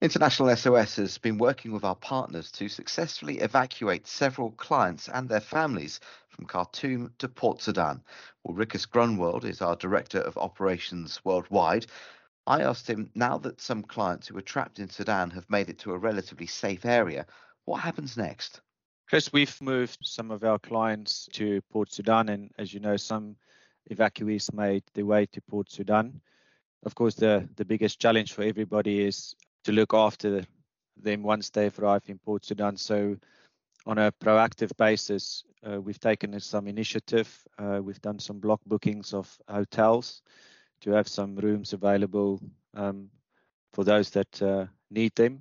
International SOS has been working with our partners to successfully evacuate several clients and their families from Khartoum to Port Sudan. Ulricus Groenewald is our Director of Operations Worldwide. I asked him now that some clients who were trapped in Sudan have made it to a relatively safe area, what happens next? Chris, we've moved some of our clients to Port Sudan, and as you know, some evacuees made their way to Port Sudan. Of course, the, the biggest challenge for everybody is to look after them once they've arrived in Port Sudan. So, on a proactive basis, uh, we've taken some initiative. Uh, we've done some block bookings of hotels to have some rooms available um, for those that uh, need them.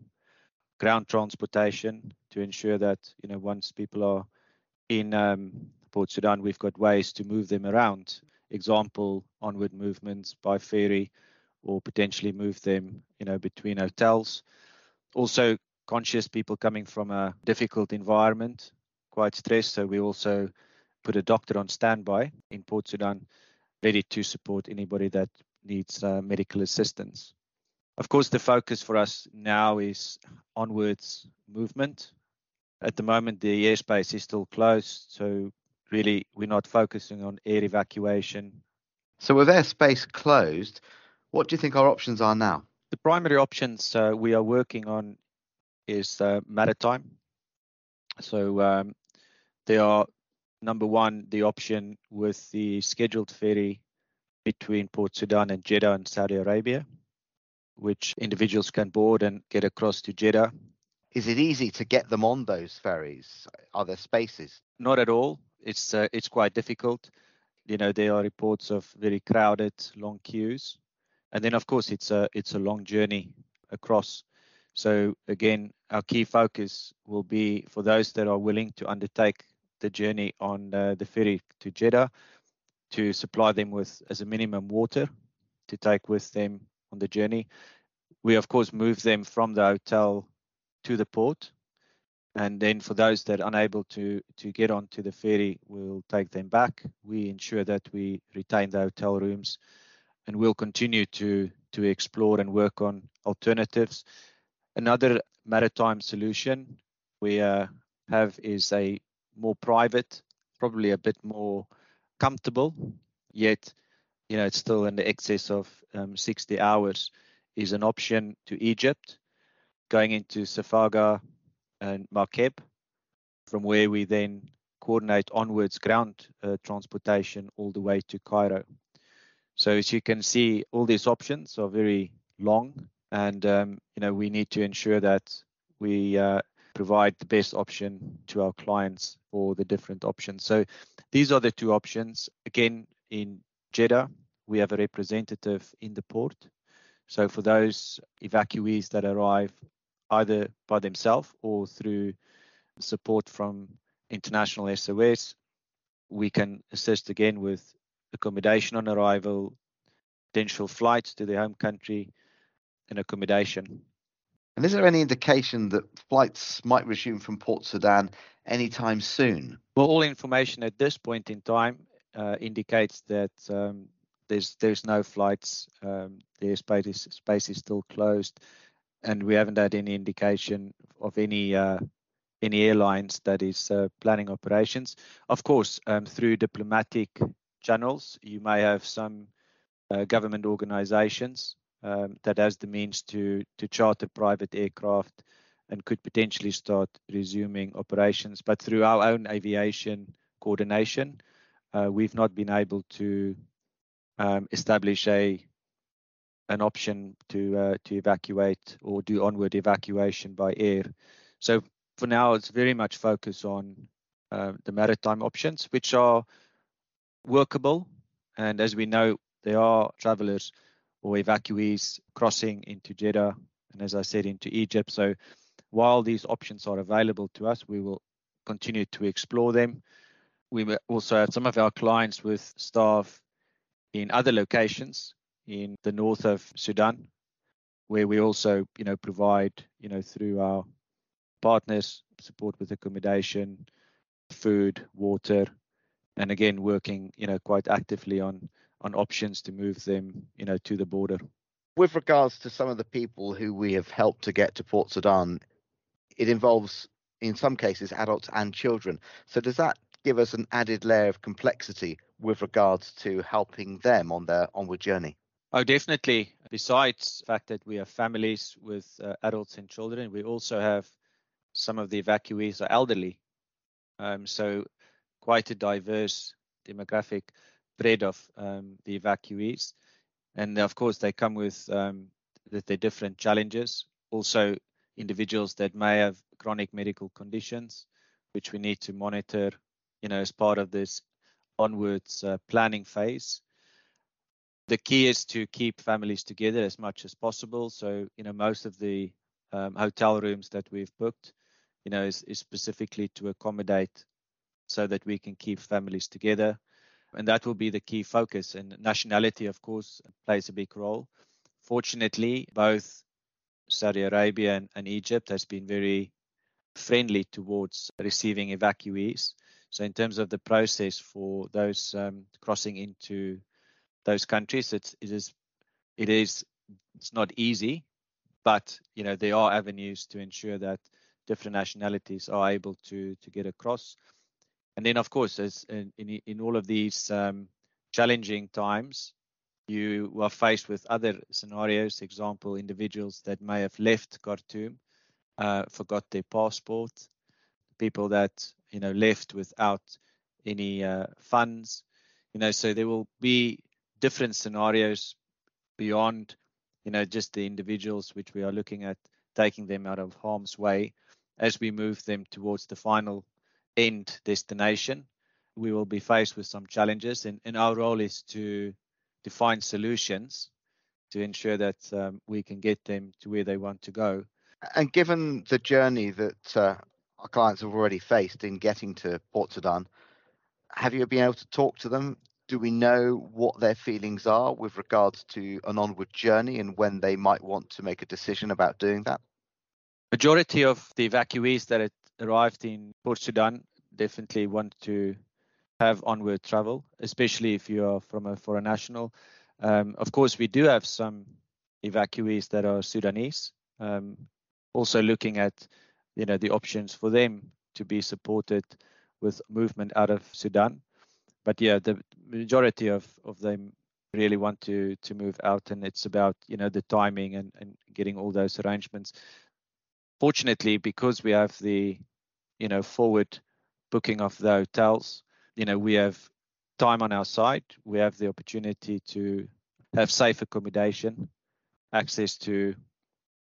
Ground transportation to ensure that you know once people are in um, Port Sudan, we've got ways to move them around. Example: onward movements by ferry or potentially move them, you know, between hotels. Also, conscious people coming from a difficult environment, quite stressed. So we also put a doctor on standby in Port Sudan, ready to support anybody that needs uh, medical assistance. Of course, the focus for us now is onwards movement. At the moment, the airspace is still closed, so really we're not focusing on air evacuation. So, with airspace closed, what do you think our options are now? The primary options uh, we are working on is uh, maritime. So um, there are number one the option with the scheduled ferry between Port Sudan and Jeddah in Saudi Arabia, which individuals can board and get across to Jeddah. Is it easy to get them on those ferries? Are there spaces? Not at all. It's uh, it's quite difficult. You know, there are reports of very crowded, long queues and then of course it's a it's a long journey across. So again our key focus will be for those that are willing to undertake the journey on uh, the ferry to jeddah to supply them with as a minimum water to take with them on the journey. We of course move them from the hotel to the port. And then for those that are unable to to get onto the ferry we'll take them back. We ensure that we retain the hotel rooms and we'll continue to to explore and work on alternatives. Another maritime solution we uh, have is a more private, probably a bit more comfortable, yet you know it's still in the excess of um, 60 hours. Is an option to Egypt, going into Safaga and Markeb, from where we then coordinate onwards ground uh, transportation all the way to Cairo. So as you can see, all these options are very long, and um, you know we need to ensure that we uh, provide the best option to our clients for the different options. So these are the two options. Again, in Jeddah, we have a representative in the port. So for those evacuees that arrive either by themselves or through support from International SOS, we can assist again with accommodation on arrival, potential flights to their home country, and accommodation. And is there any indication that flights might resume from Port Sudan anytime soon? Well, all information at this point in time uh, indicates that um, there's there's no flights. Um, the airspace is, space is still closed, and we haven't had any indication of any uh, any airlines that is uh, planning operations. Of course, um, through diplomatic channels. You may have some uh, government organizations um, that has the means to, to charter private aircraft and could potentially start resuming operations. But through our own aviation coordination, uh, we've not been able to um, establish a an option to uh, to evacuate or do onward evacuation by air. So for now, it's very much focused on uh, the maritime options, which are workable. And as we know, there are travelers or evacuees crossing into Jeddah and, as I said, into Egypt. So while these options are available to us, we will continue to explore them. We also have some of our clients with staff in other locations in the north of Sudan, where we also, you know, provide, you know, through our partners support with accommodation, food, water, and again working you know quite actively on on options to move them you know to the border With regards to some of the people who we have helped to get to Port Sudan, it involves, in some cases, adults and children. So, does that give us an added layer of complexity with regards to helping them on their onward journey? Oh, definitely. Besides the fact that we have families with uh, adults and children, we also have some of the evacuees are elderly. Um, so quite a diverse demographic spread of um, the evacuees. And of course, they come with, um, their different challenges. Also, individuals that may have chronic medical conditions, which we need to monitor you know, as part of this onwards uh, planning phase. The key is to keep families together as much as possible. So, you know, most of the um, hotel rooms that we've booked, you know, is, is specifically to accommodate so that we can keep families together. And that will be the key focus. And nationality, of course, plays a big role. Fortunately, both Saudi Arabia and, and Egypt has been very friendly towards receiving evacuees. So in terms of the process for those um, crossing into those countries, it's, it is it is it's not easy, but you know there are avenues to ensure that different nationalities are able to to get across. And then of course, as in in, in all of these um, challenging times, you are faced with other scenarios. Example, individuals that may have left Khartoum, uh, forgot their passport, people that you know left without any uh, funds you know so there will be different scenarios beyond you know just the individuals which we are looking at taking them out of harm's way as we move them towards the final end destination we will be faced with some challenges and, and our role is to to find solutions to ensure that um, we can get them to where they want to go and given the journey that uh, our clients have already faced in getting to Port Sudan. Have you been able to talk to them? Do we know what their feelings are with regards to an onward journey and when they might want to make a decision about doing that? Majority of the evacuees that arrived in Port Sudan definitely want to have onward travel, especially if you are from a foreign national. Um, of course, we do have some evacuees that are Sudanese. Um, also looking at you know the options for them to be supported with movement out of Sudan. But yeah, the majority of of them really want to to move out, and it's about you know the timing and and getting all those arrangements. Fortunately, because we have the you know forward booking of the hotels, you know we have time on our side. We have the opportunity to have safe accommodation, access to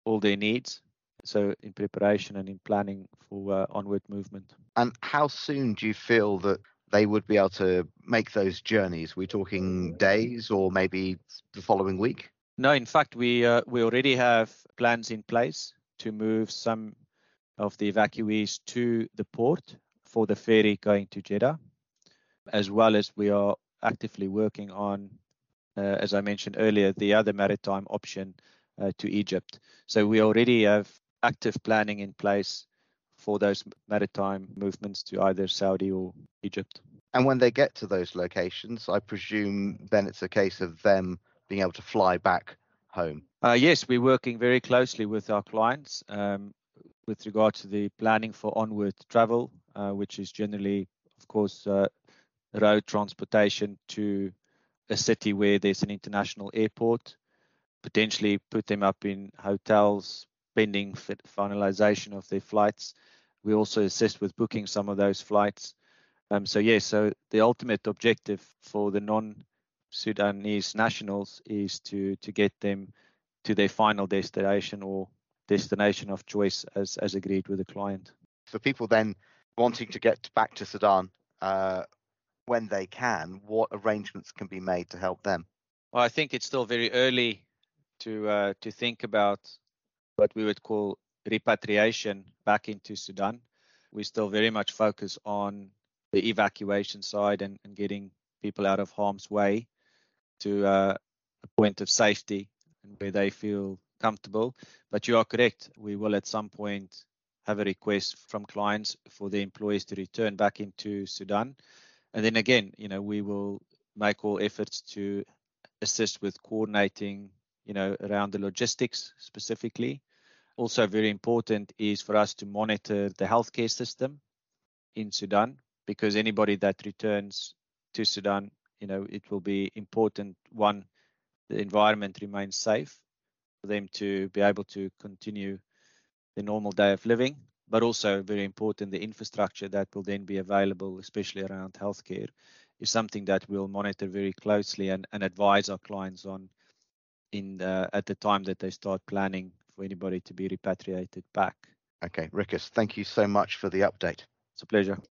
all their needs, so in preparation and in planning for uh, onward movement. And how soon do you feel that they would be able to make those journeys? We're talking days or maybe the following week? No, in fact, we uh, we already have plans in place to move some of the evacuees to the port for the ferry going to Jeddah, as well as we are actively working on, uh, as I mentioned earlier, the other maritime option uh, to Egypt. So we already have active planning in place for those maritime movements to either Saudi or Egypt. And when they get to those locations, I presume then it's a case of them being able to fly back home. Uh, yes, we're working very closely with our clients um, with regard to the planning for onward travel, uh, which is generally, of course, uh, road transportation to a city where there's an international airport, potentially put them up in hotels, pending finalization of their flights. We also assist with booking some of those flights. Um, so yes, so the ultimate objective for the non-Sudanese nationals is to to get them to their final destination or destination of choice as as agreed with the client. For people then wanting to get back to Sudan uh, when they can, what arrangements can be made to help them? Well, I think it's still very early to uh, to think about what we would call repatriation back into Sudan. We still very much focus on the evacuation side and, and getting people out of harm's way to uh, a point of safety and where they feel comfortable. But you are correct. We will at some point have a request from clients for the employees to return back into Sudan. And then again, you know, we will make all efforts to assist with coordinating you know, around the logistics specifically. Also, very important is for us to monitor the healthcare system in Sudan because anybody that returns to Sudan, you know, it will be important one, the environment remains safe for them to be able to continue the normal day of living, but also very important, the infrastructure that will then be available, especially around healthcare, is something that we'll monitor very closely and, and advise our clients on in the, at the time that they start planning for anybody to be repatriated back. Okay, Ricus, thank you so much for the update. It's a pleasure.